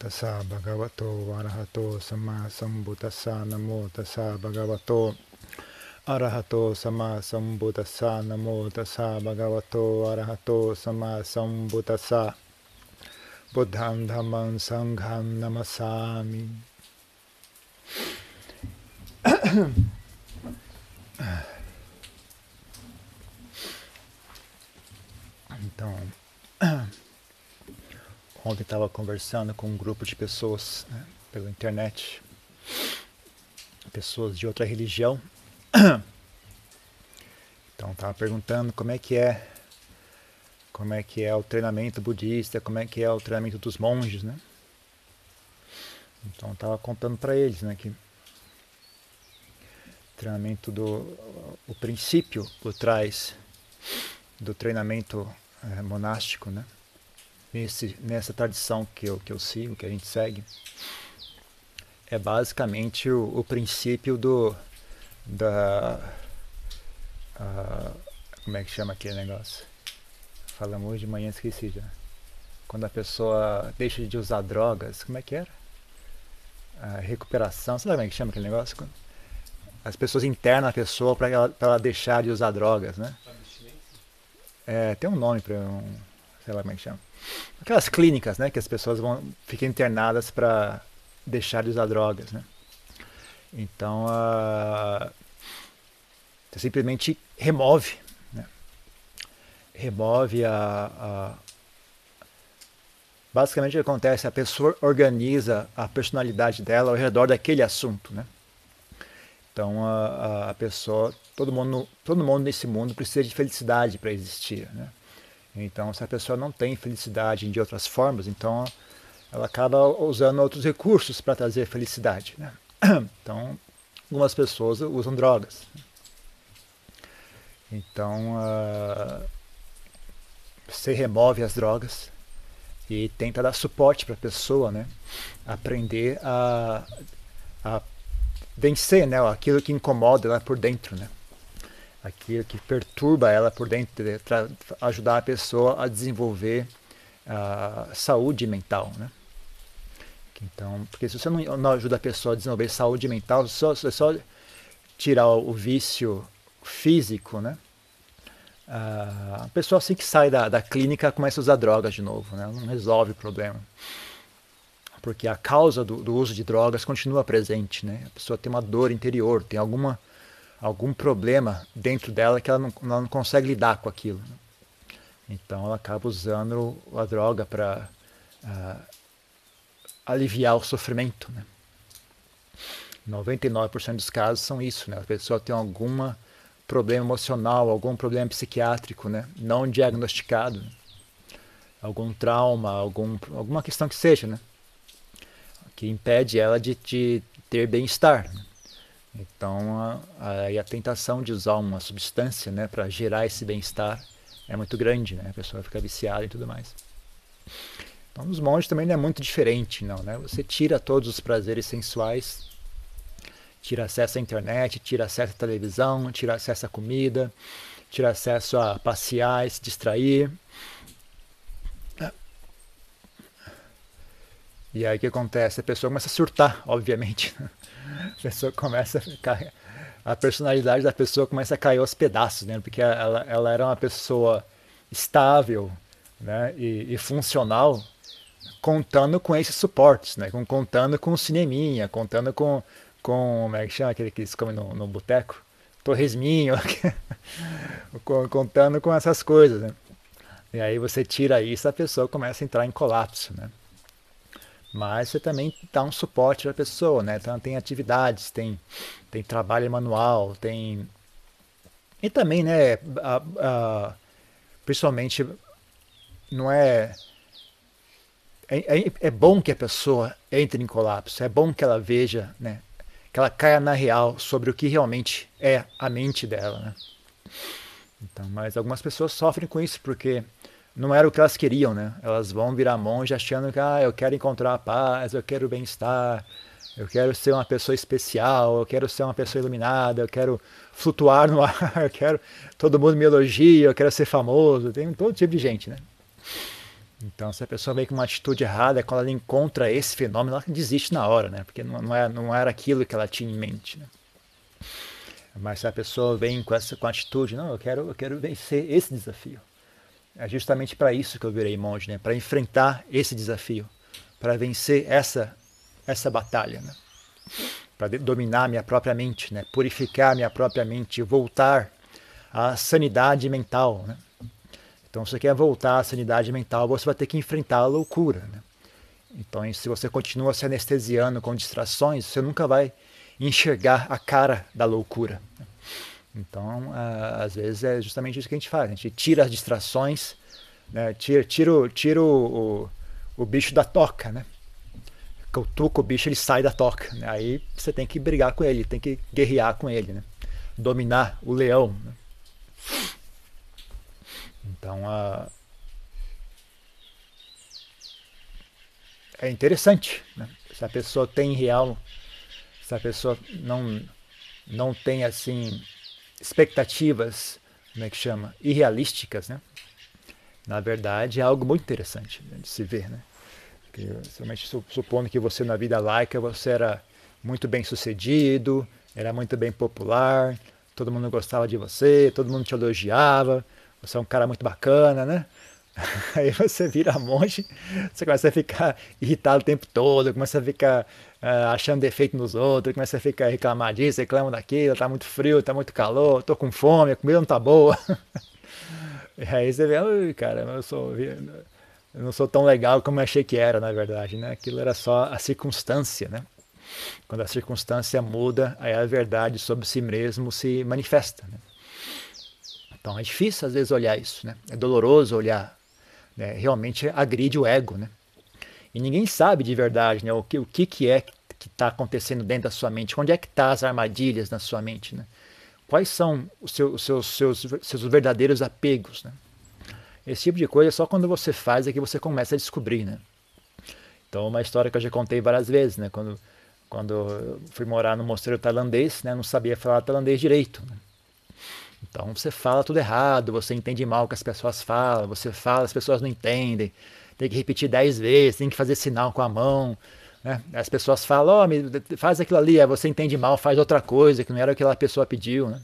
ตัสสะบะกะวะโตอะระหะโตสัมมาสัมพุทธัสสะนะโมตัสสะบะกะวะโตอะระหะโตสัมมาสัมพุทธัสสะนะโมตัสสะบะกะวะโตอะระหะโตสัมมาสัมพุทธัสสะบุตังธัมมังสังฆังนะมัสสามิ então Ontem estava conversando com um grupo de pessoas né, pela internet, pessoas de outra religião. Então estava perguntando como é que é, como é que é o treinamento budista, como é que é o treinamento dos monges, né? Então estava contando para eles, né, que treinamento do o princípio por trás do treinamento é, monástico, né? Nesse, nessa tradição que eu, que eu sigo, que a gente segue, é basicamente o, o princípio do. da. Uh, como é que chama aquele negócio? Falamos hoje de manhã, esqueci já. Quando a pessoa deixa de usar drogas, como é que era? A recuperação, sabe como é que chama aquele negócio? As pessoas internam a pessoa para ela, ela deixar de usar drogas, né? É, tem um nome para um, sei lá como é que chama aquelas clínicas, né, que as pessoas vão ficam internadas para deixar de usar drogas, né? Então, uh, você simplesmente remove, né? remove a, a basicamente o que acontece a pessoa organiza a personalidade dela ao redor daquele assunto, né? Então a, a pessoa, todo mundo, todo mundo nesse mundo precisa de felicidade para existir, né? Então, se a pessoa não tem felicidade de outras formas, então ela acaba usando outros recursos para trazer felicidade. Né? Então, algumas pessoas usam drogas. Então, uh, remove as drogas e tenta dar suporte para a pessoa, né? Aprender a, a vencer, né? Aquilo que incomoda ela por dentro, né? Aquilo que perturba ela por dentro, para ajudar a pessoa a desenvolver a saúde mental, né? Então, porque se você não, não ajuda a pessoa a desenvolver saúde mental, só, só tirar o vício físico, né? a pessoa assim que sai da, da clínica começa a usar drogas de novo, né? Não resolve o problema. Porque a causa do, do uso de drogas continua presente, né? A pessoa tem uma dor interior, tem alguma algum problema dentro dela que ela não, ela não consegue lidar com aquilo. Então ela acaba usando a droga para uh, ah, aliviar o sofrimento. Né? 99% dos casos são isso, né? A pessoa tem algum problema emocional, algum problema psiquiátrico, né? Não diagnosticado, né? algum trauma, algum, alguma questão que seja, né? Que impede ela de, de ter bem-estar. Né? Então, a, a, a tentação de usar uma substância né, para gerar esse bem-estar é muito grande, né? a pessoa fica viciada e tudo mais. Então, nos monges também não é muito diferente, não. Né? Você tira todos os prazeres sensuais, tira acesso à internet, tira acesso à televisão, tira acesso à comida, tira acesso a passear, se distrair. E aí o que acontece? A pessoa começa a surtar, obviamente. a pessoa começa a ficar. A personalidade da pessoa começa a cair aos pedaços, né? Porque ela, ela era uma pessoa estável né? e, e funcional, contando com esses suportes, né? Com, contando com o cineminha, contando com, com. Como é que chama aquele que se come no, no boteco? Torresminho, contando com essas coisas, né? E aí você tira isso, a pessoa começa a entrar em colapso, né? Mas você também dá um suporte para a pessoa, né? Então tem atividades, tem, tem trabalho manual, tem e também, né? A, a, principalmente não é, é, é é bom que a pessoa entre em colapso, é bom que ela veja, né? Que ela caia na real sobre o que realmente é a mente dela, né? Então, mas algumas pessoas sofrem com isso porque não era o que elas queriam, né? Elas vão virar monge achando que ah, eu quero encontrar a paz, eu quero bem-estar, eu quero ser uma pessoa especial, eu quero ser uma pessoa iluminada, eu quero flutuar no ar, eu quero todo mundo me elogia, eu quero ser famoso, tem todo tipo de gente, né? Então, se a pessoa vem com uma atitude errada, quando ela encontra esse fenômeno, ela desiste na hora, né? Porque não, não, é, não era aquilo que ela tinha em mente. Né? Mas se a pessoa vem com essa com a atitude, não, eu quero, eu quero vencer esse desafio. É justamente para isso que eu virei monge, né? Para enfrentar esse desafio, para vencer essa essa batalha, né? Para dominar minha própria mente, né? Purificar minha própria mente, voltar à sanidade mental, né? Então, se você quer voltar à sanidade mental, você vai ter que enfrentar a loucura, né? Então, se você continua se anestesiando com distrações, você nunca vai enxergar a cara da loucura. Então, às vezes é justamente isso que a gente faz. A gente tira as distrações, né? tira, tira, tira o, o, o bicho da toca, né? Cutuca o bicho, ele sai da toca. Né? Aí você tem que brigar com ele, tem que guerrear com ele, né? Dominar o leão. Né? Então, é interessante. Né? Se a pessoa tem real se a pessoa não, não tem assim expectativas, como é que chama, irrealísticas, né? Na verdade é algo muito interessante né, de se ver, né? Porque, somente supondo que você na vida laica você era muito bem sucedido, era muito bem popular, todo mundo gostava de você, todo mundo te elogiava, você é um cara muito bacana, né? Aí você vira monge, você começa a ficar irritado o tempo todo, começa a ficar uh, achando defeito nos outros, começa a ficar reclamar disso, reclama daquilo, tá muito frio, tá muito calor, tô com fome, a comida não tá boa. e aí você vê, cara, eu, sou, eu não sou tão legal como eu achei que era, na verdade, né? Aquilo era só a circunstância, né? Quando a circunstância muda, aí a verdade sobre si mesmo se manifesta, né? Então é difícil às vezes olhar isso, né? É doloroso olhar né, realmente agride o ego, né? E ninguém sabe de verdade né, o, que, o que, que é que está acontecendo dentro da sua mente, onde é que tá as armadilhas na sua mente, né? Quais são os seus, seus, seus, seus verdadeiros apegos, né? Esse tipo de coisa só quando você faz é que você começa a descobrir, né? Então, uma história que eu já contei várias vezes, né? Quando, quando eu fui morar no mosteiro tailandês, né? Não sabia falar tailandês direito, né? Então você fala tudo errado, você entende mal o que as pessoas falam, você fala, as pessoas não entendem, tem que repetir dez vezes, tem que fazer sinal com a mão. Né? As pessoas falam, oh, faz aquilo ali, você entende mal, faz outra coisa, que não era o que aquela pessoa pediu. Né?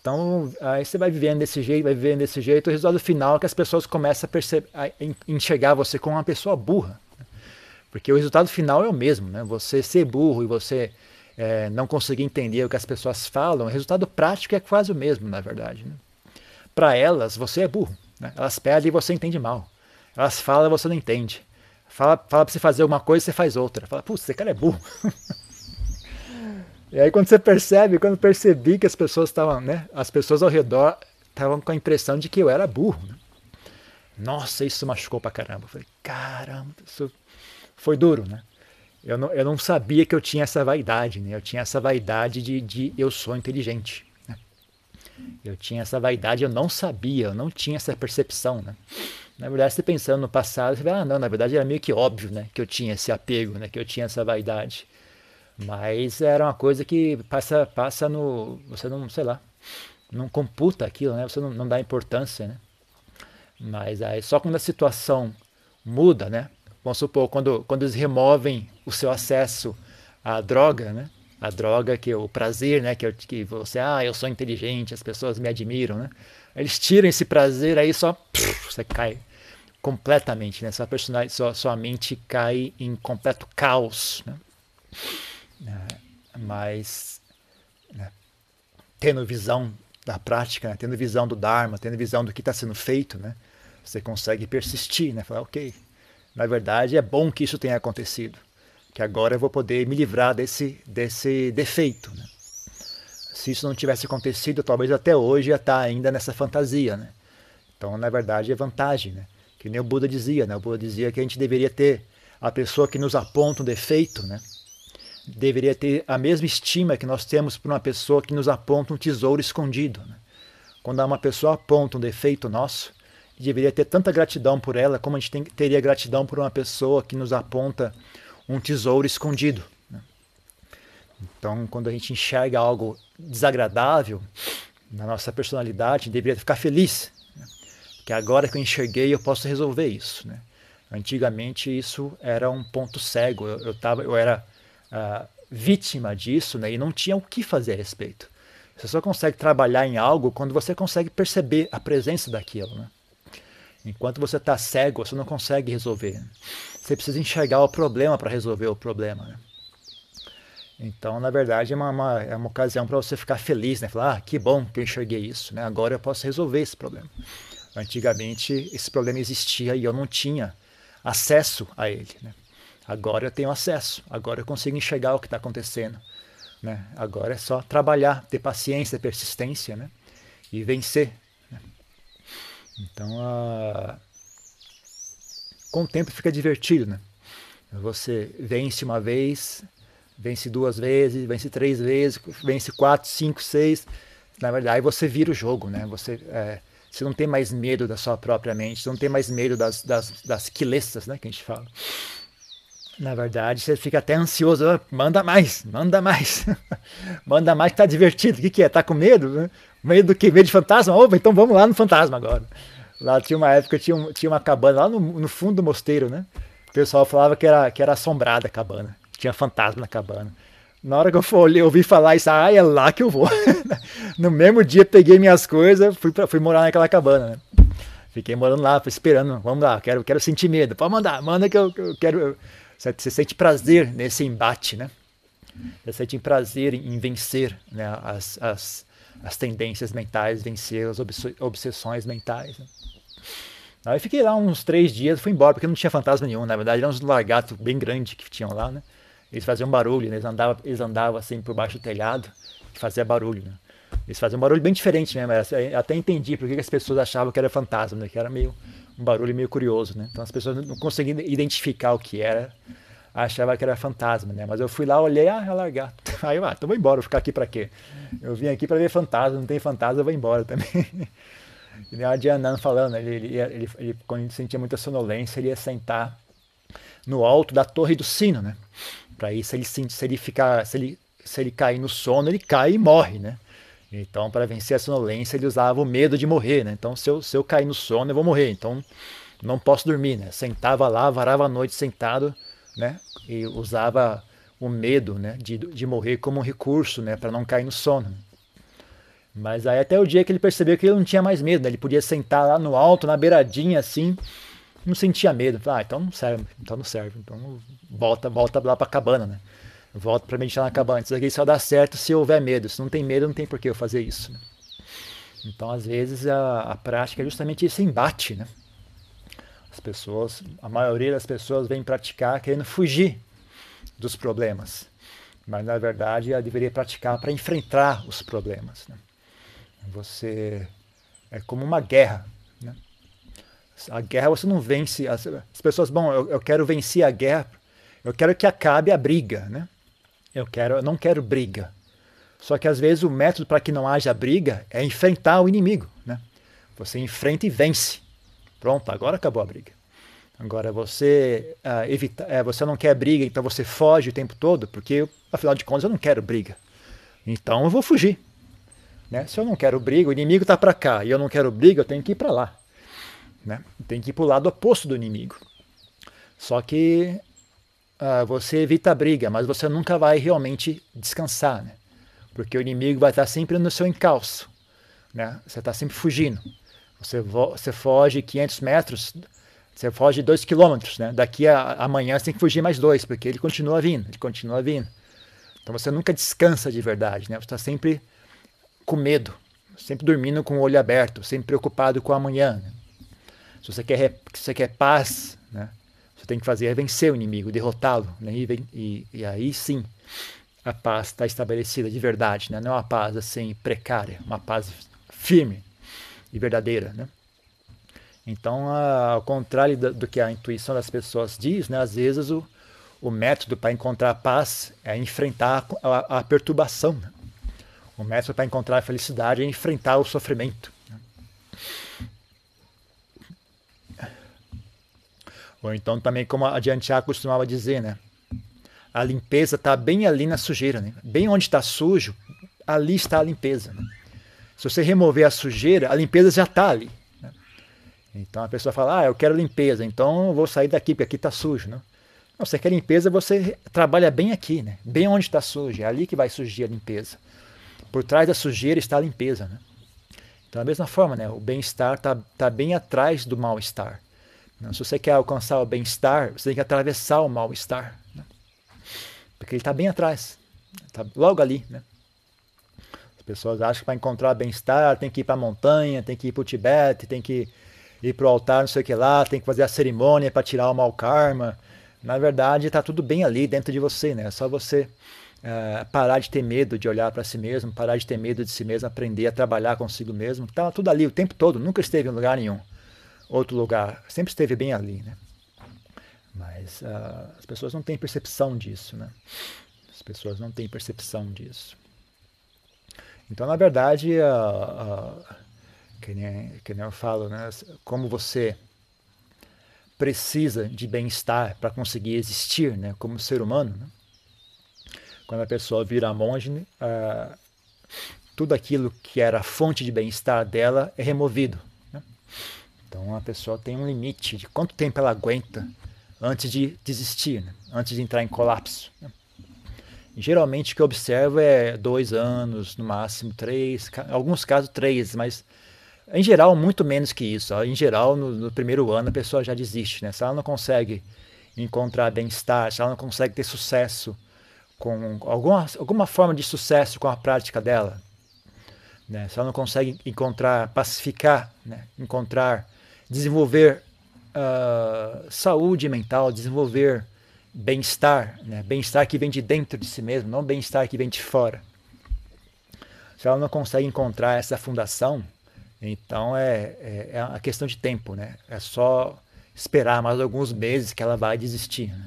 Então, aí você vai vivendo desse jeito, vai vivendo desse jeito, o resultado final é que as pessoas começam a, perceber, a enxergar você como uma pessoa burra. Né? Porque o resultado final é o mesmo, né? Você ser burro e você é, não conseguir entender o que as pessoas falam, o resultado prático é quase o mesmo, na verdade. Né? Para elas, você é burro. Né? Elas pedem e você entende mal. Elas falam e você não entende. Fala, fala para você fazer uma coisa, você faz outra. Fala, putz, esse cara é burro. e aí quando você percebe, quando percebi que as pessoas estavam, né, as pessoas ao redor estavam com a impressão de que eu era burro. Né? Nossa, isso machucou pra caramba. Eu falei, caramba, isso foi duro, né? Eu não, eu não sabia que eu tinha essa vaidade, né? Eu tinha essa vaidade de, de eu sou inteligente. Né? Eu tinha essa vaidade, eu não sabia, eu não tinha essa percepção, né? Na verdade, você pensando no passado, você vai, ah, não, na verdade era meio que óbvio, né? Que eu tinha esse apego, né? Que eu tinha essa vaidade. Mas era uma coisa que passa, passa no, você não, sei lá, não computa aquilo, né? Você não, não dá importância, né? Mas aí só quando a situação muda, né? Vamos supor, quando, quando eles removem o seu acesso à droga, né? A droga que é o prazer, né? Que, que você, ah, eu sou inteligente, as pessoas me admiram, né? Eles tiram esse prazer aí só pff, você cai completamente, né? Sua personalidade, sua, sua mente cai em completo caos, né? É, mas né? tendo visão da prática, né? tendo visão do Dharma, tendo visão do que está sendo feito, né? Você consegue persistir, né? Falar, ok, na verdade, é bom que isso tenha acontecido, que agora eu vou poder me livrar desse, desse defeito. Né? Se isso não tivesse acontecido, talvez até hoje ia estar ainda nessa fantasia. Né? Então, na verdade, é vantagem. Né? Que nem o Buda dizia. Né? O Buda dizia que a gente deveria ter a pessoa que nos aponta um defeito, né? deveria ter a mesma estima que nós temos por uma pessoa que nos aponta um tesouro escondido. Né? Quando uma pessoa aponta um defeito nosso, deveria ter tanta gratidão por ela como a gente tem, teria gratidão por uma pessoa que nos aponta um tesouro escondido. Né? Então, quando a gente enxerga algo desagradável na nossa personalidade, deveria ficar feliz. Né? que agora que eu enxerguei eu posso resolver isso, né? Antigamente isso era um ponto cego, eu, eu, tava, eu era uh, vítima disso né, e não tinha o que fazer a respeito. Você só consegue trabalhar em algo quando você consegue perceber a presença daquilo. Né? Enquanto você está cego, você não consegue resolver. Você precisa enxergar o problema para resolver o problema. Né? Então, na verdade, é uma, uma é uma ocasião para você ficar feliz, né? Falar, ah, que bom que eu enxerguei isso, né? Agora eu posso resolver esse problema. Antigamente, esse problema existia e eu não tinha acesso a ele. Né? Agora eu tenho acesso, agora eu consigo enxergar o que está acontecendo. Né? Agora é só trabalhar, ter paciência, persistência né? e vencer. Então, a... com o tempo fica divertido. Né? Você vence uma vez, vence duas vezes, vence três vezes, vence quatro, cinco, seis. Na verdade, aí você vira o jogo, né? Você é, você não tem mais medo da sua própria mente, você não tem mais medo das, das, das quilestas, né, que a gente fala. Na verdade, você fica até ansioso, oh, manda mais, manda mais, manda mais que tá divertido. O que, que é? Tá com medo? Medo do que? Medo de fantasma? Opa, então vamos lá no fantasma agora. Lá tinha uma época, tinha, tinha uma cabana lá no, no fundo do mosteiro, né? O pessoal falava que era, que era assombrada a cabana, tinha fantasma na cabana. Na hora que eu for, ouvi falar isso, ah, é lá que eu vou. no mesmo dia peguei minhas coisas, fui, pra, fui morar naquela cabana, né? Fiquei morando lá, esperando, vamos lá, quero, quero sentir medo. Pode mandar, manda que eu, eu quero. Você, você sente prazer nesse embate, né? Você sente prazer em vencer né? as, as, as tendências mentais, vencer as obsessões mentais. Né? Aí fiquei lá uns três dias, fui embora, porque não tinha fantasma nenhum. Na verdade, eram uns lagartos bem grandes que tinham lá, né? Eles faziam barulho, né? eles, andavam, eles andavam assim por baixo do telhado e fazia barulho. Né? Eles faziam um barulho bem diferente mesmo. Eu até entendi por que as pessoas achavam que era fantasma, né? que era meio um barulho meio curioso. Né? Então as pessoas não conseguiam identificar o que era, achavam que era fantasma. Né? Mas eu fui lá, olhei, ah, é lagarto. Aí eu, ah, então vou embora, vou ficar aqui para quê? Eu vim aqui para ver fantasma, não tem fantasma, eu vou embora também. E nem adiantando falando, ele, ele, ele, ele, quando ele sentia muita sonolência, ele ia sentar no alto da torre do sino, né? Para isso, ele, se, ele ficar, se ele, se ele cair no sono, ele cai e morre, né? Então, para vencer a sonolência, ele usava o medo de morrer, né? Então, se eu, se eu cair no sono, eu vou morrer. Então, não posso dormir, né? Sentava lá, varava a noite sentado, né? E usava o medo, né? De, de morrer como um recurso, né? Para não cair no sono. Mas aí até o dia que ele percebeu que ele não tinha mais medo, né? Ele podia sentar lá no alto, na beiradinha, assim, não sentia medo. Ah, então não serve, então não serve. Então volta, volta lá para a cabana, né? Volta para meditar na cabana. Isso aqui só dá certo se houver medo. Se não tem medo, não tem por que eu fazer isso. Né? Então, às vezes, a, a prática é justamente esse embate, né? As pessoas, a maioria das pessoas vem praticar querendo fugir dos problemas. Mas, na verdade, ela deveria praticar para enfrentar os problemas. Né? Você é como uma guerra. Né? A guerra você não vence. As, as pessoas, bom, eu, eu, quero vencer a guerra, eu quero que acabe a briga, né? Eu quero, eu não quero briga. Só que às vezes o método para que não haja briga é enfrentar o inimigo, né? Você enfrenta e vence. Pronto, agora acabou a briga. Agora você uh, evita, é, você não quer briga, então você foge o tempo todo, porque afinal de contas eu não quero briga. Então eu vou fugir. Né? Se eu não quero briga, o inimigo está para cá e eu não quero briga, eu tenho que ir para lá. Né? Tem que ir para o lado oposto do inimigo. Só que uh, você evita a briga, mas você nunca vai realmente descansar, né? porque o inimigo vai estar sempre no seu encalço. Né? Você está sempre fugindo. Você, você foge 500 metros, você foge 2 quilômetros. Né? Daqui a amanhã você tem que fugir mais dois, porque ele continua vindo, ele continua vindo. Então você nunca descansa de verdade. Né? Você está sempre com medo, sempre dormindo com o olho aberto, sempre preocupado com o amanhã. Né? Se você quer, se você quer paz, né, você tem que fazer é vencer o inimigo, derrotá-lo. Né, e, e, e, aí sim a paz está estabelecida de verdade, né, não é uma paz assim precária, uma paz firme e verdadeira. Né? Então, ao contrário do, que a intuição das pessoas diz, né, às vezes o, o método para encontrar paz é enfrentar a, a perturbação. Né? O método para encontrar a felicidade é enfrentar o sofrimento. Ou então também como a Diantiá costumava dizer, né? A limpeza está bem ali na sujeira, né? Bem onde está sujo, ali está a limpeza. Né? Se você remover a sujeira, a limpeza já está ali. Né? Então a pessoa fala, ah, eu quero limpeza, então eu vou sair daqui porque aqui está sujo. Né? Não, você quer limpeza, você trabalha bem aqui, né? bem onde está sujo, é ali que vai surgir a limpeza. Por trás da sujeira está a limpeza. Né? Então, da mesma forma, né? o bem-estar está tá bem atrás do mal-estar. Se você quer alcançar o bem-estar, você tem que atravessar o mal-estar. Né? Porque ele está bem atrás, está logo ali. Né? As pessoas acham que para encontrar bem-estar tem que ir para a montanha, tem que ir para o Tibete, tem que ir para o altar, não sei o que lá, tem que fazer a cerimônia para tirar o mau karma. Na verdade, está tudo bem ali dentro de você, né? É só você uh, parar de ter medo de olhar para si mesmo, parar de ter medo de si mesmo, aprender a trabalhar consigo mesmo. Está tudo ali o tempo todo, nunca esteve em lugar nenhum, outro lugar, sempre esteve bem ali, né? Mas uh, as pessoas não têm percepção disso, né? As pessoas não têm percepção disso. Então, na verdade, uh, uh, que, nem, que nem eu falo, né? como você precisa de bem-estar para conseguir existir né? como ser humano, né? quando a pessoa vira monge, tudo aquilo que era fonte de bem-estar dela é removido. Né? Então a pessoa tem um limite de quanto tempo ela aguenta antes de desistir, né? antes de entrar em colapso. Né? Geralmente o que eu observo é dois anos, no máximo três, em alguns casos três, mas em geral muito menos que isso. Em geral, no, no primeiro ano a pessoa já desiste. Né? Se ela não consegue encontrar bem-estar, se ela não consegue ter sucesso com alguma, alguma forma de sucesso com a prática dela. Né? Se ela não consegue encontrar, pacificar, né? encontrar, desenvolver uh, saúde mental, desenvolver bem-estar, né? bem-estar que vem de dentro de si mesmo, não bem-estar que vem de fora. Se ela não consegue encontrar essa fundação, então é, é, é a questão de tempo, né? É só esperar mais alguns meses que ela vai desistir. Né?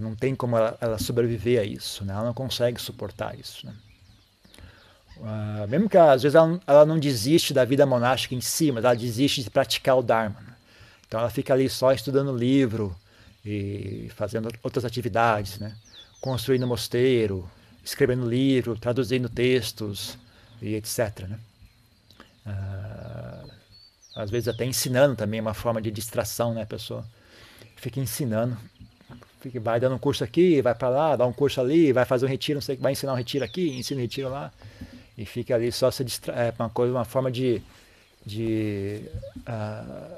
não tem como ela, ela, sobreviver a isso, né? ela não consegue suportar isso. Né? Uh, mesmo que às vezes ela, ela, não desiste da vida monástica em si, mas ela desiste de praticar o Dharma. Né? Então ela fica ali só estudando livro e fazendo outras atividades, né? construindo mosteiro, escrevendo livro, traduzindo textos e etc. Né? Uh, às vezes até ensinando também é uma forma de distração, né? Pessoa fica ensinando Fica, vai dando um curso aqui, vai para lá, dá um curso ali, vai fazer um retiro, não sei vai ensinar um retiro aqui, ensina um retiro lá. E fica ali só se distra é uma coisa, uma forma de, de uh,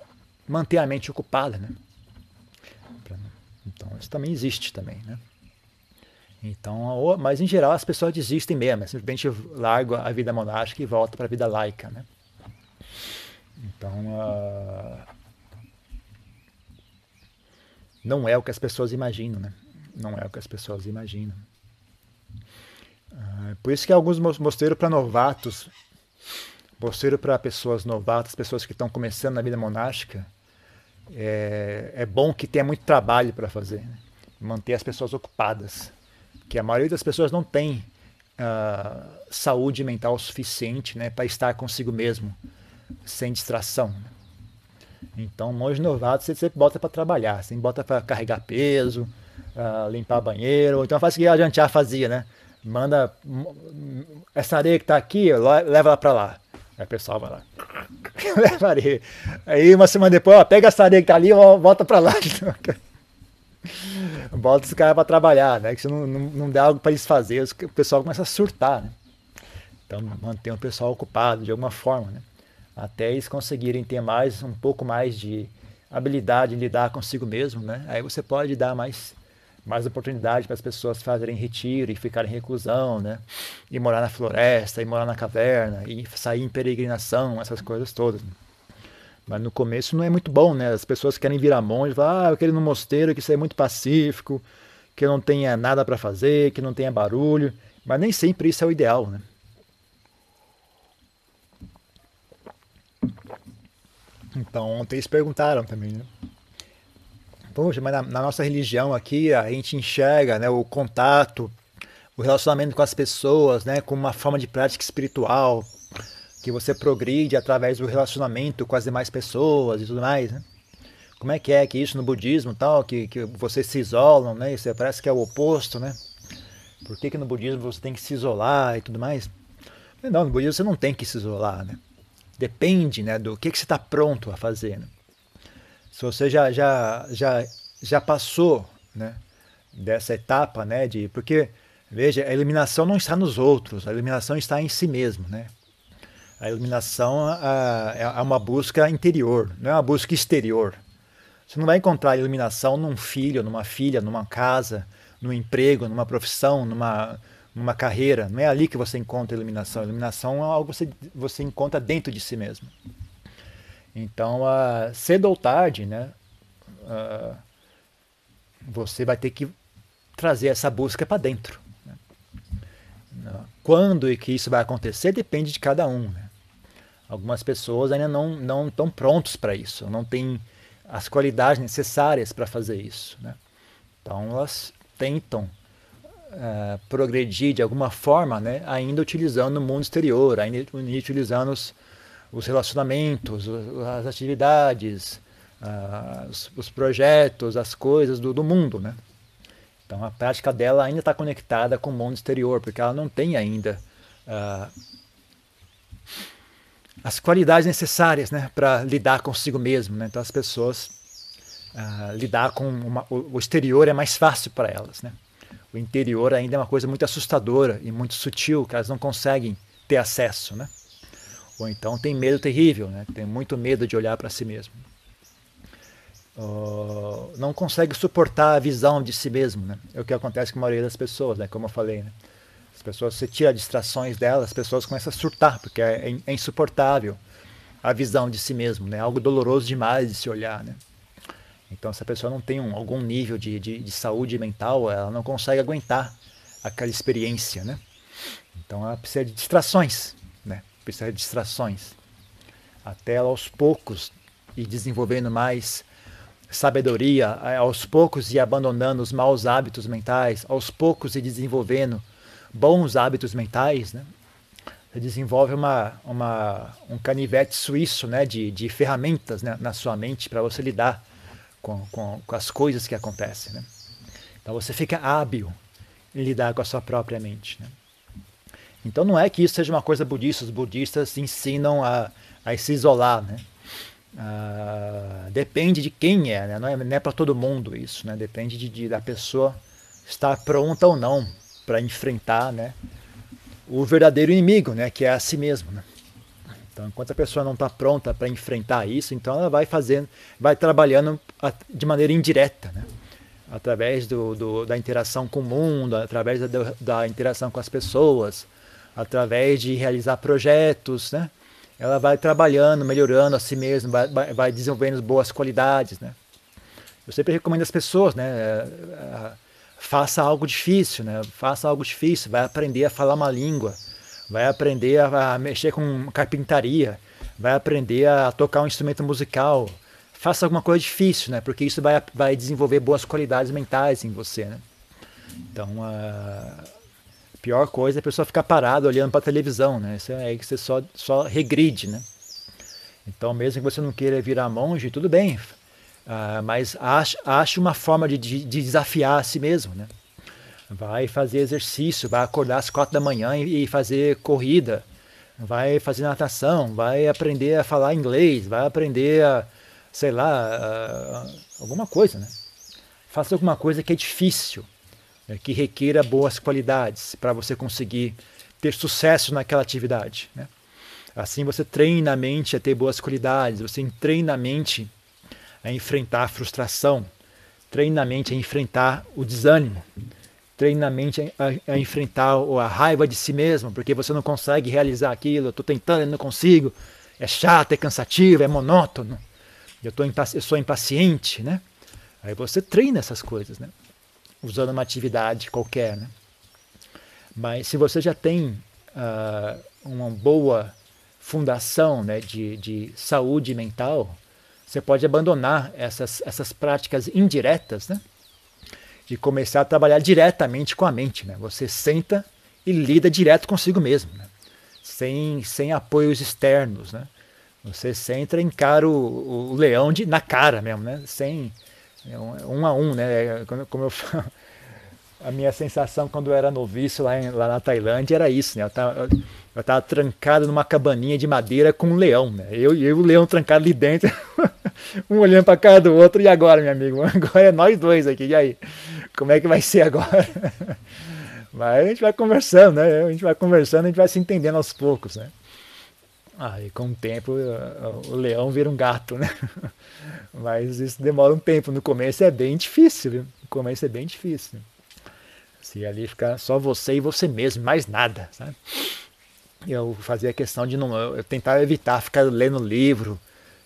manter a mente ocupada, né? Então isso também existe também, né? Então, mas em geral as pessoas desistem mesmo, simplesmente largam a vida monástica e voltam para a vida laica, né? Então, uh, não é o que as pessoas imaginam, né? Não é o que as pessoas imaginam. Ah, por isso que alguns mosteiros para novatos, mosteiro para pessoas novatas, pessoas que estão começando na vida monástica, é, é bom que tenha muito trabalho para fazer, né? manter as pessoas ocupadas, que a maioria das pessoas não tem uh, saúde mental suficiente, né, para estar consigo mesmo, sem distração. Né? Então, monge novato você sempre bota para trabalhar, você bota para carregar peso, uh, limpar banheiro, então faz o que a Jantiar fazia, né? Manda essa areia que está aqui, leva ela para lá. Aí o pessoal vai lá, leva areia. Aí uma semana depois, ó, pega essa areia que está ali e volta para lá. Bota os caras para trabalhar, né? Que se não, não, não algo para eles fazerem, o pessoal começa a surtar, né? Então, manter o pessoal ocupado de alguma forma, né? até eles conseguirem ter mais um pouco mais de habilidade em lidar consigo mesmo, né? Aí você pode dar mais mais oportunidade para as pessoas fazerem retiro e ficarem em reclusão, né? E morar na floresta, e morar na caverna, e sair em peregrinação, essas coisas todas. Mas no começo não é muito bom, né? As pessoas querem virar monge, falam, ah, eu quero ir no mosteiro, que isso é muito pacífico, que não tenha nada para fazer, que não tenha barulho. Mas nem sempre isso é o ideal, né? Então, ontem eles perguntaram também, né? Poxa, mas na, na, nossa religião aqui a gente enxerga né, o contato, o relacionamento com as pessoas, né, como uma forma de prática espiritual, que você progride através do relacionamento com as demais pessoas e tudo mais, né? Como é que é que isso no budismo tal, que, que vocês se isolam, né? Isso parece que é o oposto, né? Por que, que no budismo você tem que se isolar e tudo mais? Não, no budismo você não tem que se isolar, né? Depende né, do que, que você está pronto a fazer. Né? Se você já, já, já, já passou né, dessa etapa, né, de, porque, veja, a iluminação não está nos outros, a iluminação está em si mesmo. Né? A iluminação é, é uma busca interior, não é uma busca exterior. Você não vai encontrar iluminação num filho, numa filha, numa casa, num emprego, numa profissão, numa, numa carreira. Não é ali que você encontra iluminação. Iluminação é algo que você, você encontra dentro de si mesmo. Então, uh, cedo ou tarde, né, uh, você vai ter que trazer essa busca para dentro. Né? Quando e que isso vai acontecer depende de cada um. Né? Algumas pessoas ainda não, não estão prontos para isso, não têm as qualidades necessárias para fazer isso. Né? Então elas tentam uh, progredir de alguma forma, né? ainda utilizando o mundo exterior, ainda utilizando os, os relacionamentos, as atividades, os, os, projetos, as coisas do, do mundo. Né? Então a prática dela ainda está conectada com o mundo exterior, porque ela não tem ainda as qualidades necessárias né, para lidar consigo mesmo. Né? Então as pessoas uh, lidar com uma, o, o, exterior é mais fácil para elas. Né? O interior ainda é uma coisa muito assustadora e muito sutil que elas não conseguem ter acesso. Né? Ou então tem medo terrível, né? tem muito medo de olhar para si mesmo. Uh, não consegue suportar a visão de si mesmo. Né? É o que acontece com a maioria das pessoas, né? como eu falei. Né? As pessoas, você tira distrações delas, as pessoas começam a surtar, porque é, é insuportável a visão de si mesmo, né? Algo doloroso demais de se olhar, né? Então, se a pessoa não tem um, algum nível de, de, de, saúde mental, ela não consegue aguentar aquela experiência, né? Então, ela precisa de distrações? Precisa de distrações. Até ela, aos poucos, ir desenvolvendo mais sabedoria, aos poucos ir abandonando os maus hábitos mentais, aos poucos ir desenvolvendo bons hábitos mentais, né? Você desenvolve uma, uma, um canivete suíço né? de, de ferramentas né? na sua mente para você lidar com, com, com, as coisas que acontecem. Né? Então você fica hábil em lidar com a sua própria mente. Né? Então não é que isso seja uma coisa budista, os budistas ensinam a, a se isolar. Né? Ah, depende de quem é, né? não é, é para todo mundo isso, né? depende de, de, da pessoa estar pronta ou não para enfrentar né, o verdadeiro inimigo, né, que é a si mesmo. Né? Então, enquanto a pessoa não está pronta para enfrentar isso, então ela vai fazendo, vai trabalhando de maneira indireta, né? através do, do, da interação com o mundo, através da, da, interação com as pessoas, através de realizar projetos, né? Ela vai trabalhando, melhorando a si mesma, vai, vai desenvolvendo boas qualidades, né? Eu sempre recomendo às pessoas, né? faça algo difícil, né? Faça algo difícil, vai aprender a falar uma língua, vai aprender a, a mexer com carpintaria, vai aprender a tocar um instrumento musical. Faça alguma coisa difícil, né? Porque isso vai, vai desenvolver boas qualidades mentais em você, né? Então, a pior coisa é a pessoa ficar parada olhando para a televisão, né? Isso é aí que você só, só regride, né? Então, mesmo que você não queira virar monge, tudo bem, Uh, mas ache, uma forma de, de, de, desafiar a si mesmo, né? Vai fazer exercício, vai acordar às quatro da manhã e, e fazer corrida, vai fazer natação, vai aprender a falar inglês, vai aprender a, sei lá, alguma coisa, né? Faça alguma coisa que é difícil, né? que requeira boas qualidades para você conseguir ter sucesso naquela atividade, né? Assim você treina a mente a ter boas qualidades, você treina a mente a enfrentar a frustração, treinamento a enfrentar o desânimo, treinamento a, a, enfrentar a raiva de si mesmo, porque você não consegue realizar aquilo, eu estou tentando e não consigo, é chato, é cansativo, é monótono, eu, tô eu sou impaciente, né? Aí você treina essas coisas, né? Usando uma atividade qualquer, né? Mas se você já tem uh, uma boa fundação né, de, de saúde mental, você pode abandonar essas, essas práticas indiretas, né? De começar a trabalhar diretamente com a mente, né? Você senta e lida direto consigo mesmo, né? sem, sem apoios externos, né? Você senta e encara o, o leão de, na cara mesmo, né? Sem é um a um, né? Como eu falo, a minha sensação quando eu era noviço lá, em, lá na Tailândia era isso, né? Eu, tava, eu, eu estava trancado numa cabaninha de madeira com um leão, né? Eu e o leão trancado ali dentro, um olhando para cara do outro. E agora, meu amigo? Agora é nós dois aqui. E aí? Como é que vai ser agora? Mas a gente vai conversando, né? A gente vai conversando, a gente vai se entendendo aos poucos, né? Aí com o tempo o leão vira um gato, né? Mas isso demora um tempo. No começo é bem difícil, viu? No começo é bem difícil. Se ali ficar só você e você mesmo, mais nada, sabe? Eu fazia questão de não, eu tentava evitar ficar lendo livro.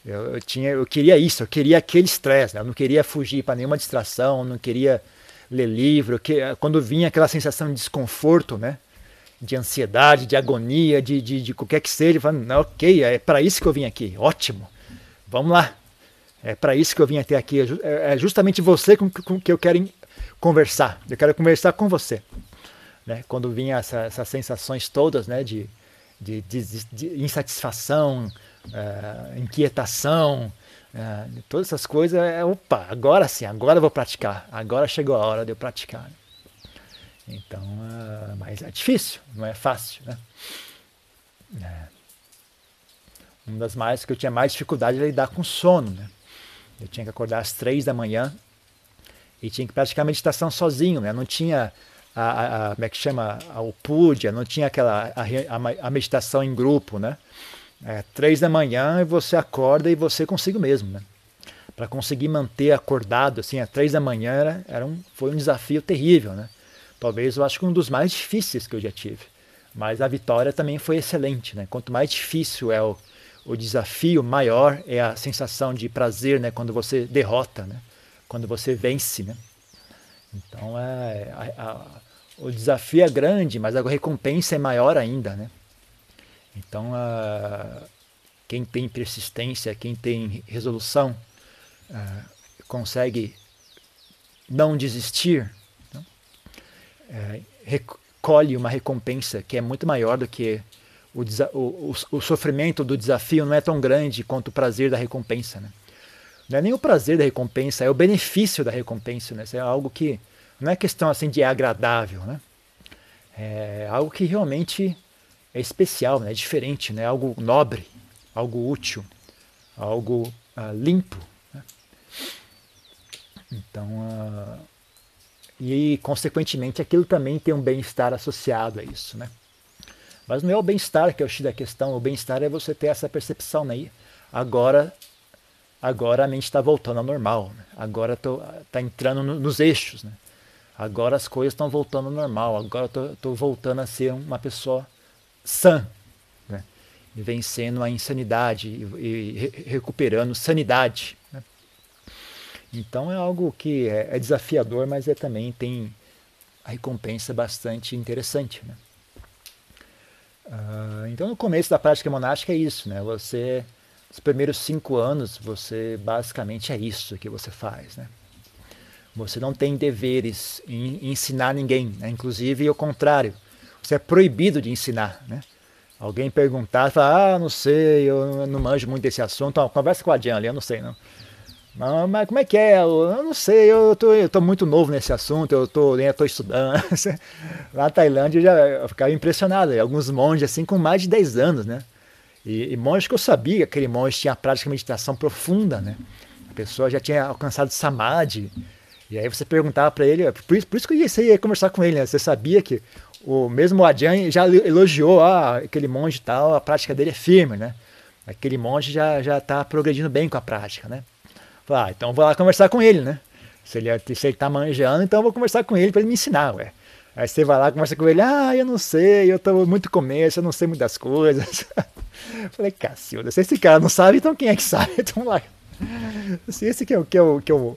Eu, eu tinha, eu queria isso, eu queria aquele estresse, né? eu não queria fugir para nenhuma distração, não queria ler livro, que quando vinha aquela sensação de desconforto, né? De ansiedade, de agonia, de, de, de qualquer que seja, falando, ok, é para isso que eu vim aqui, ótimo, vamos lá, é para isso que eu vim até aqui, é, é justamente você com, com que eu quero conversar, eu quero conversar com você. Né? Quando vinha essa, essas sensações todas, né, de, de, de, de insatisfação, uh, inquietação, uh, todas essas coisas, é, opa, agora sim, agora eu vou praticar, agora chegou a hora de eu praticar. Então, uh, mas é difícil, não é fácil, né? É. Uma das mais que eu tinha mais dificuldade era lidar com sono, né? Eu tinha que acordar às três da manhã e tinha que praticar meditação sozinho, né? Não tinha a, a, a, como é que chama, a Upúdia, não tinha aquela a, a, meditação em grupo, né? É, três da manhã e você acorda e você consigo mesmo, né? Para conseguir manter acordado assim, às três da manhã era, era um, foi um desafio terrível, né? Talvez eu acho que um dos mais difíceis que eu já tive. Mas a vitória também foi excelente, né? Quanto mais difícil é o, o desafio, maior é a sensação de prazer, né? Quando você derrota, né? Quando você vence, né? Então é, a, a, o desafio é grande, mas a recompensa é maior ainda, né? Então a, quem tem persistência, quem tem resolução, consegue não desistir? É, recolhe uma recompensa que é muito maior do que o, o, o, sofrimento do desafio não é tão grande quanto o prazer da recompensa. Né? Não é nem o prazer da recompensa, é o benefício da recompensa. Né? Isso é algo que não é questão assim de agradável, né? É algo que realmente é especial, né? é diferente, né? algo nobre, algo útil, algo uh, limpo. Né? Então, uh, e consequentemente aquilo também tem um bem-estar associado a isso. Né? Mas não é o bem-estar que é o X da questão, o bem-estar é você ter essa percepção. Né? Agora, agora a mente está voltando ao normal, né? agora está entrando no, nos eixos. Né? Agora as coisas estão voltando ao normal, agora estou voltando a ser uma pessoa sã, né? vencendo a insanidade e recuperando sanidade. Então é algo que é, é, desafiador, mas é também tem a recompensa bastante interessante. Né? Uh, então no começo da prática monástica é isso, né? Você, os primeiros cinco anos, você basicamente é isso que você faz, né? Você não tem deveres em ensinar ninguém, né? inclusive o contrário. Você é proibido de ensinar, né? Alguém perguntar, fala, ah, não sei, eu não manjo muito desse assunto. Então, conversa com a Jan ali, eu não sei não. Mas como é que é? Eu não sei, eu tô, eu tô muito novo nesse assunto, eu tô, eu tô estudando. Lá na Tailândia eu já eu ficava impressionado, alguns monges assim com mais de 10 anos, né? E, e monges que eu sabia que aquele monge tinha prática de meditação profunda, né? A pessoa já tinha alcançado samadhi, e aí você perguntava para ele, por isso, por isso que você ia conversar com ele, né? Você sabia que o mesmo Adjan já elogiou ah, aquele monge tal, a prática dele é firme, né? Aquele monge já já está progredindo bem com a prática, né? Falei, ah, então vou lá conversar com ele, né? Se ele, se ele tá manjando, então eu vou conversar com ele para ele me ensinar, ué. Aí você vai lá, conversa com ele, ah, eu não sei, eu tô muito começo, eu não sei muitas coisas. Falei, cacilda, se esse cara não sabe, então quem é que sabe? Então lá. Se esse que é o que é o, que é o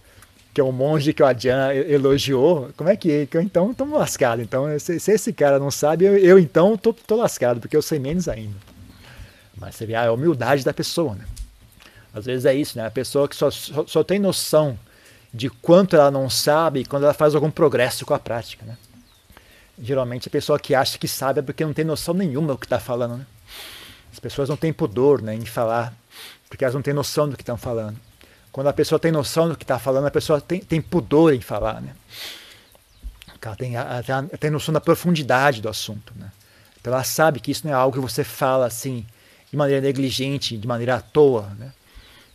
que é um monge que o Adjan elogiou, como é que, que eu então estou lascado? Então, se, se, esse cara não sabe, eu, eu então tô, tô, lascado, porque eu sei menos ainda. Mas você vê a humildade da pessoa, né? Às vezes é isso, né? A pessoa que só, só, só tem noção de quanto ela não sabe quando ela faz algum progresso com a prática, né? Geralmente a pessoa que acha que sabe é porque não tem noção nenhuma do que está falando, né? As pessoas não têm pudor né, em falar, porque elas não têm noção do que estão falando. Quando a pessoa tem noção do que está falando, a pessoa tem, tem pudor em falar, né? Ela tem, ela tem noção da profundidade do assunto, né? Então ela sabe que isso não é algo que você fala assim de maneira negligente, de maneira à toa. Né?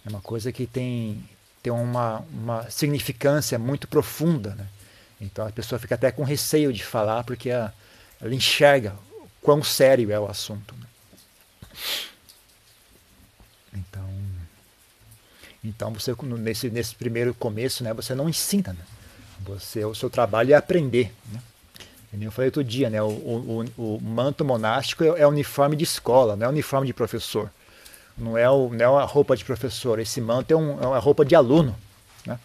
É uma coisa que tem, tem uma, uma significância muito profunda. Né? Então a pessoa fica até com receio de falar porque a, ela enxerga quão sério é o assunto. Né? Então, então você nesse, nesse primeiro começo, né, você não ensina. Né? Você, o seu trabalho é aprender. Né? Eu falei outro dia, né? O, o, o, manto monástico é, é uniforme de escola, não é uniforme de professor. Não é, o, não é a roupa de professor. Esse manto é, um, é uma roupa de aluno. Né?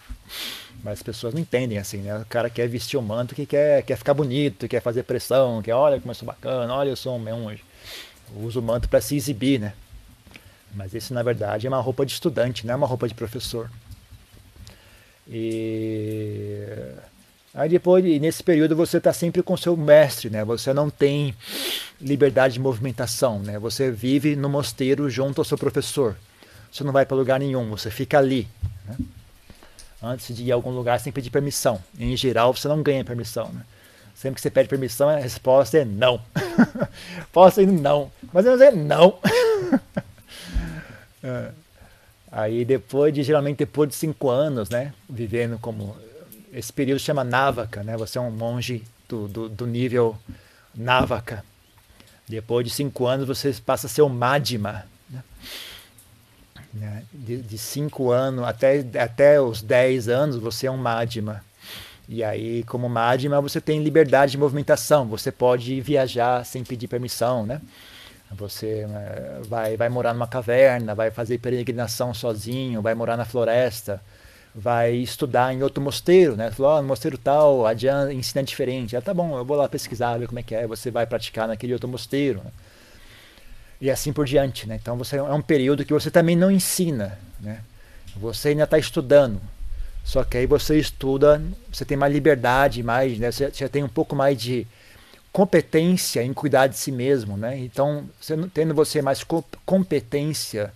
Mas as pessoas não entendem assim, né? O cara quer vestir o manto que quer, quer ficar bonito, quer fazer pressão, quer, olha como eu sou bacana, olha eu sou um monge. Usa o manto para se exibir, né? Mas esse na verdade é uma roupa de estudante, não é uma roupa de professor. E Aí depois, nesse período, você está sempre com seu mestre, né? Você não tem liberdade de movimentação, né? Você vive no mosteiro junto ao seu professor. Você não vai para lugar nenhum, você fica ali. Né? Antes de ir a algum lugar, que pedir permissão. Em geral, você não ganha permissão, né? Sempre que você pede permissão, a resposta é não. Posso ir? Não. Mas eu dizer não. é. Aí depois de, geralmente depois de cinco anos, né? Vivendo como esse período chama Navaka, né? Você é um monge do, do, do nível Navaka. Depois de cinco anos você passa a ser o Madhima. Né? né? De, de, cinco anos até, até os dez anos você é um Madhima. E aí, como Madhima, você tem liberdade de movimentação. Você pode viajar sem pedir permissão, né? Você eh, vai, vai morar numa caverna, vai fazer peregrinação sozinho, vai morar na floresta vai estudar em outro mosteiro, né? Falou, oh, no mosteiro tal, a Jan ensina diferente. Ah, tá bom, eu vou lá pesquisar, ver como é que é. Você vai praticar naquele outro mosteiro. Né? E assim por diante, né? Então você é um período que você também não ensina, né? Você ainda está estudando. Só que aí você estuda, você tem mais liberdade, mais, né? Você já tem um pouco mais de competência em cuidar de si mesmo, né? Então, tendo você mais competência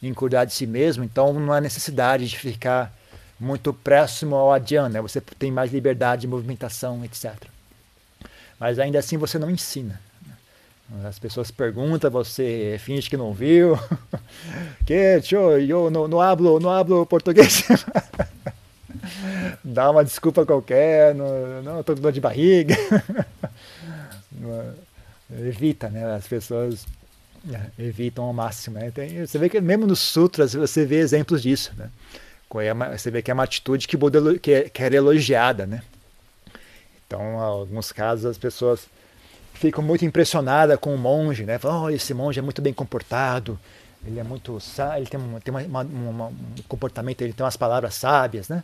em cuidar de si mesmo, então não há necessidade de ficar muito próximo ao Adyan, né? você tem mais liberdade de movimentação, etc. Mas ainda assim você não ensina. As pessoas perguntam, você finge que não viu. que, tio, eu não, não hablo, não hablo português. Dá uma desculpa qualquer, não, não tô com dor de barriga. Evita, né? As pessoas é, evitam ao máximo. Né? Tem, você vê que mesmo nos sutras você vê exemplos disso. Né? É você vê que é uma atitude que, que, é, que era elogiada, né? Então, em alguns casos, as pessoas ficam muito impressionadas com o monge, né? Falam, oh, esse monge é muito bem comportado, ele é muito ele tem, um, tem uma, uma, um comportamento, ele tem umas palavras sábias, né?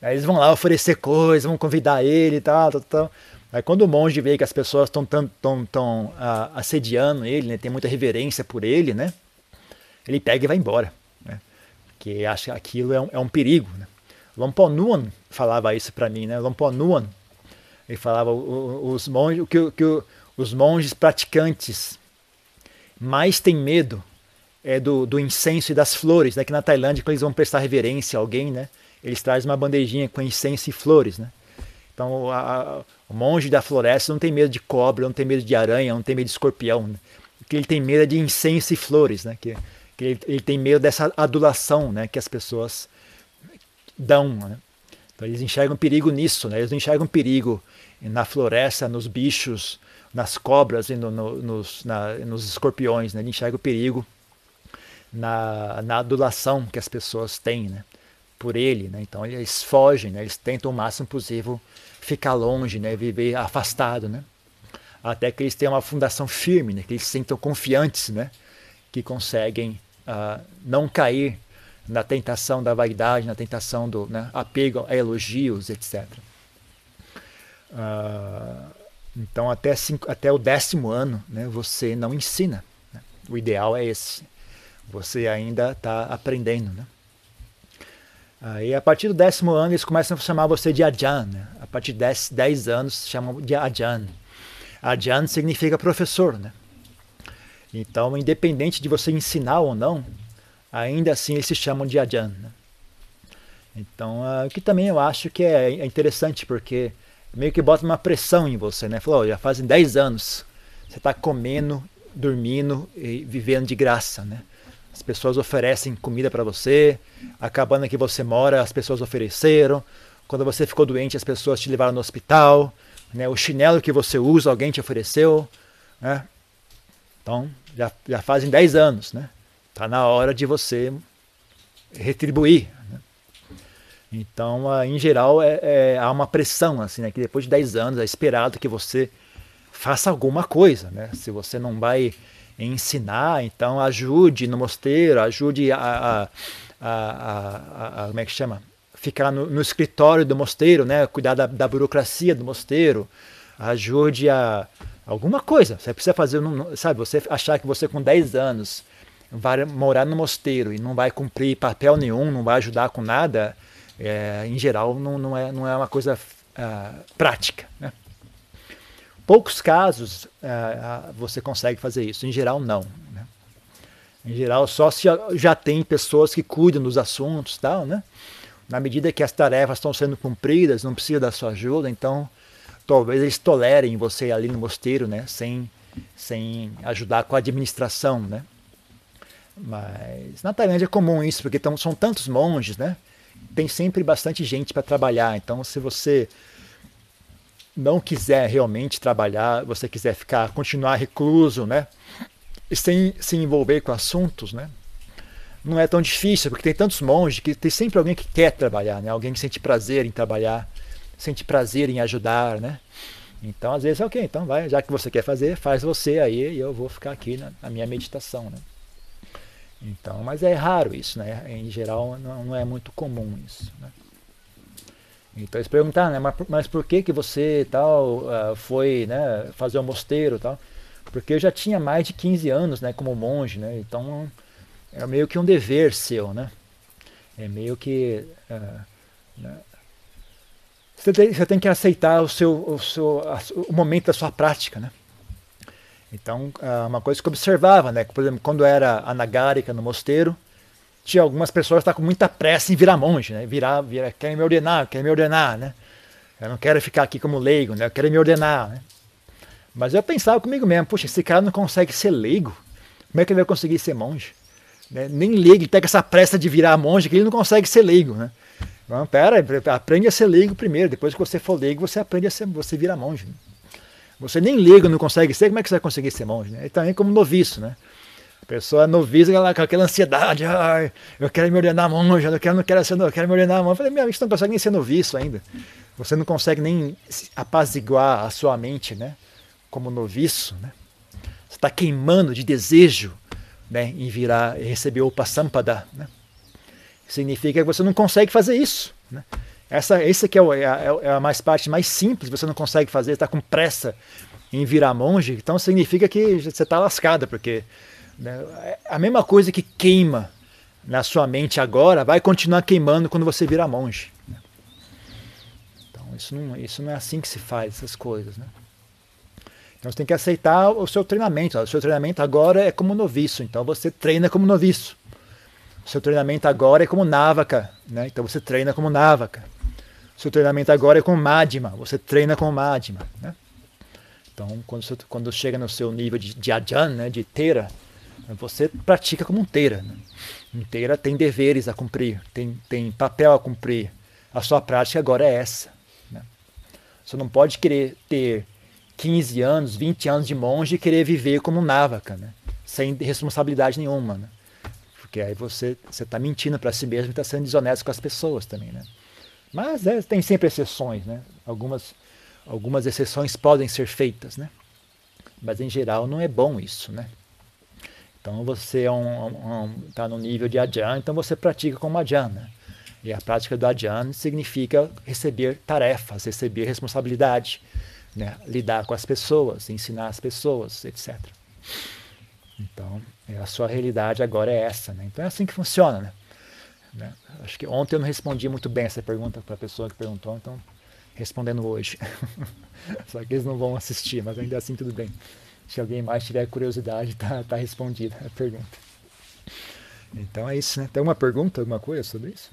Aí eles vão lá oferecer coisas, vão convidar ele e tal, tal, tal. Aí quando o monge vê que as pessoas estão tão, tão, tão uh, assediando ele, né? tem muita reverência por ele, né? Ele pega e vai embora que acha que aquilo é um, é um perigo. Né? Lomponuan falava isso para mim, né? Lomponuan, ele falava os monges, que, que os monges praticantes mais têm medo é do, do incenso e das flores, né? Que na Tailândia quando eles vão prestar reverência a alguém, né? Eles trazem uma bandejinha com incenso e flores, né? Então a, a, o monge da floresta não tem medo de cobra, não tem medo de aranha, não tem medo de escorpião, né? o que ele tem medo é de incenso e flores, né? Que que ele, ele, tem medo dessa adulação né, que as pessoas dão. Né? Então eles enxergam perigo nisso, né? eles não enxergam perigo na floresta, nos bichos, nas cobras e no, no, nos, na, nos escorpiões. Né? Eles enxergam perigo na, na adulação que as pessoas têm né? por ele. Né? Então eles fogem, né? eles tentam o máximo possível ficar longe, né? viver afastado. Né? Até que eles tenham uma fundação firme, né? que eles se sentam confiantes, né? que conseguem uh, não cair na tentação da vaidade, na tentação do né, apego a elogios, etc. Uh, ah, então, até, cinco, até o décimo ano, né, você não ensina. Né? O ideal é esse. Você ainda está aprendendo. Né? Aí, a partir do décimo ano, eles começam a chamar você de Ajan. Né? A partir de dez, dez anos, chamam de Ajan. Ajan significa professor. Né? Então, independente de você ensinar ou não, ainda assim eles se chamam de Ajan. Né? Então, uh, que também eu acho que é, é, interessante, porque meio que bota uma pressão em você, né? Falou, oh, já fazem 10 anos você está comendo, dormindo e vivendo de graça, né? As pessoas oferecem comida para você, a cabana que você mora, as pessoas ofereceram. Quando você ficou doente, as pessoas te levaram no hospital. Né? O chinelo que você usa, alguém te ofereceu. Né? Então, já, já fazem 10 anos. Né? Está na hora de você retribuir. Né? Então, ah, em geral, é, é, há uma pressão, assim, né? que depois de 10 anos é esperado que você faça alguma coisa. Né? Se você não vai ensinar, então ajude no mosteiro, ajude a, a, a, a como é que chama? Ficar no, no, escritório do mosteiro, né? cuidar da, da burocracia do mosteiro, ajude a alguma coisa. Você precisa fazer, sabe, você achar que você com 10 anos vai morar no mosteiro e não vai cumprir papel nenhum, não vai ajudar com nada, é, em geral não, não, é, não é uma coisa uh, prática. Né? Poucos casos uh, você consegue fazer isso, em geral não. Né? Em geral só se já tem pessoas que cuidam dos assuntos tal, né? Na medida que as tarefas estão sendo cumpridas, não precisa da sua ajuda, então talvez eles tolerem você ali no mosteiro, né? Sem, sem ajudar com a administração, né? Mas na Tailândia é comum isso, porque tão, são tantos monges, né? Tem sempre bastante gente para trabalhar. Então, se você não quiser realmente trabalhar, você quiser ficar, continuar recluso, né? E sem se envolver com assuntos, né? Não é tão difícil, porque tem tantos monges que tem sempre alguém que quer trabalhar, né? Alguém que sente prazer em trabalhar, sente prazer em ajudar, né? Então, às vezes, ok, então vai, já que você quer fazer, faz você aí e eu vou ficar aqui na, na minha meditação, né? Então, mas é raro isso, né? Em geral, não, não é muito comum isso. Né? Então eles perguntaram, né? Mas, mas por que que você tal uh, foi, né? Fazer o um mosteiro, tal? Porque eu já tinha mais de 15 anos, né? Como monge, né? Então é meio que um dever seu, né? É meio que uh, né? Você, tem, você tem que aceitar o seu, o seu, o momento da sua prática, né? Então, ah, uma coisa que eu observava, né? Por exemplo, quando era anagárica no mosteiro, tinha algumas pessoas que estavam com muita pressa em virar monge, né? Virar, virar, querem me ordenar, querem me ordenar, né? Eu não quero ficar aqui como leigo, né? Eu quero me ordenar, né? Mas eu pensava comigo mesmo, puxa, esse cara não consegue ser leigo, como é que ele vai conseguir ser monge? Né? Nem leigo, ele pega essa pressa de virar monge que ele não consegue ser leigo, né? Então, pera, aprende a ser leigo primeiro, depois que você for leigo, você aprende a ser, você vira monge. Né? Você nem liga, não consegue ser, como é que você vai conseguir ser monge? Né? E também como noviço, né? A pessoa é noviça com aquela ansiedade, ah, eu quero me ordenar monge, eu quero, não quero ser, eu quero me ordenar monge. Eu falei, meu, você não consegue nem ser noviço ainda. Você não consegue nem apaziguar a sua mente, né? Como noviço, né? Você está queimando de desejo, né? Em virar, receber o Passampada, né? Significa que você não consegue fazer isso, né? Essa, esse aqui é, é, a, é a mais parte mais simples, você não consegue fazer, está com pressa em virar monge, então significa que você está lascada, porque né, é a mesma coisa que queima na sua mente agora vai continuar queimando quando você virar monge. Né? Então isso não, isso não é assim que se faz essas coisas. Né? Então você tem que aceitar o seu treinamento. O seu treinamento agora é como noviço, então você treina como noviço. Seu treinamento agora é como návaca, né? então você treina como návaca. Seu treinamento agora é com Madhima, você treina com Madhima. Né? Então, quando, você, quando chega no seu nível de, de Ajan, né, de Tera, você pratica como um Tera. Né? Um Tera tem deveres a cumprir, tem, tem papel a cumprir. A sua prática agora é essa. Né? Você não pode querer ter 15 anos, 20 anos de monge e querer viver como um Navaka, né? sem responsabilidade nenhuma. Né? Porque aí você está mentindo para si mesmo e está sendo desonesto com as pessoas também. Né? Mas é, tem sempre exceções, né? Algumas, algumas exceções podem ser feitas, né? Mas em geral não é bom isso, né? Então você está é um, um, tá no nível de Adyan, então você pratica como Adyan, né? E a prática do Adyan significa receber tarefas, receber responsabilidade, né? lidar com as pessoas, ensinar as pessoas, etc. Então, a sua realidade agora é essa, né? Então é assim que funciona, né? Né? Acho que ontem eu não respondi muito bem essa pergunta para a pessoa que perguntou, então respondendo hoje. Só que eles não vão assistir, mas ainda assim tudo bem. Se alguém mais tiver curiosidade, tá, tá respondida a pergunta. Então é isso, né? Tem uma pergunta, alguma coisa sobre isso?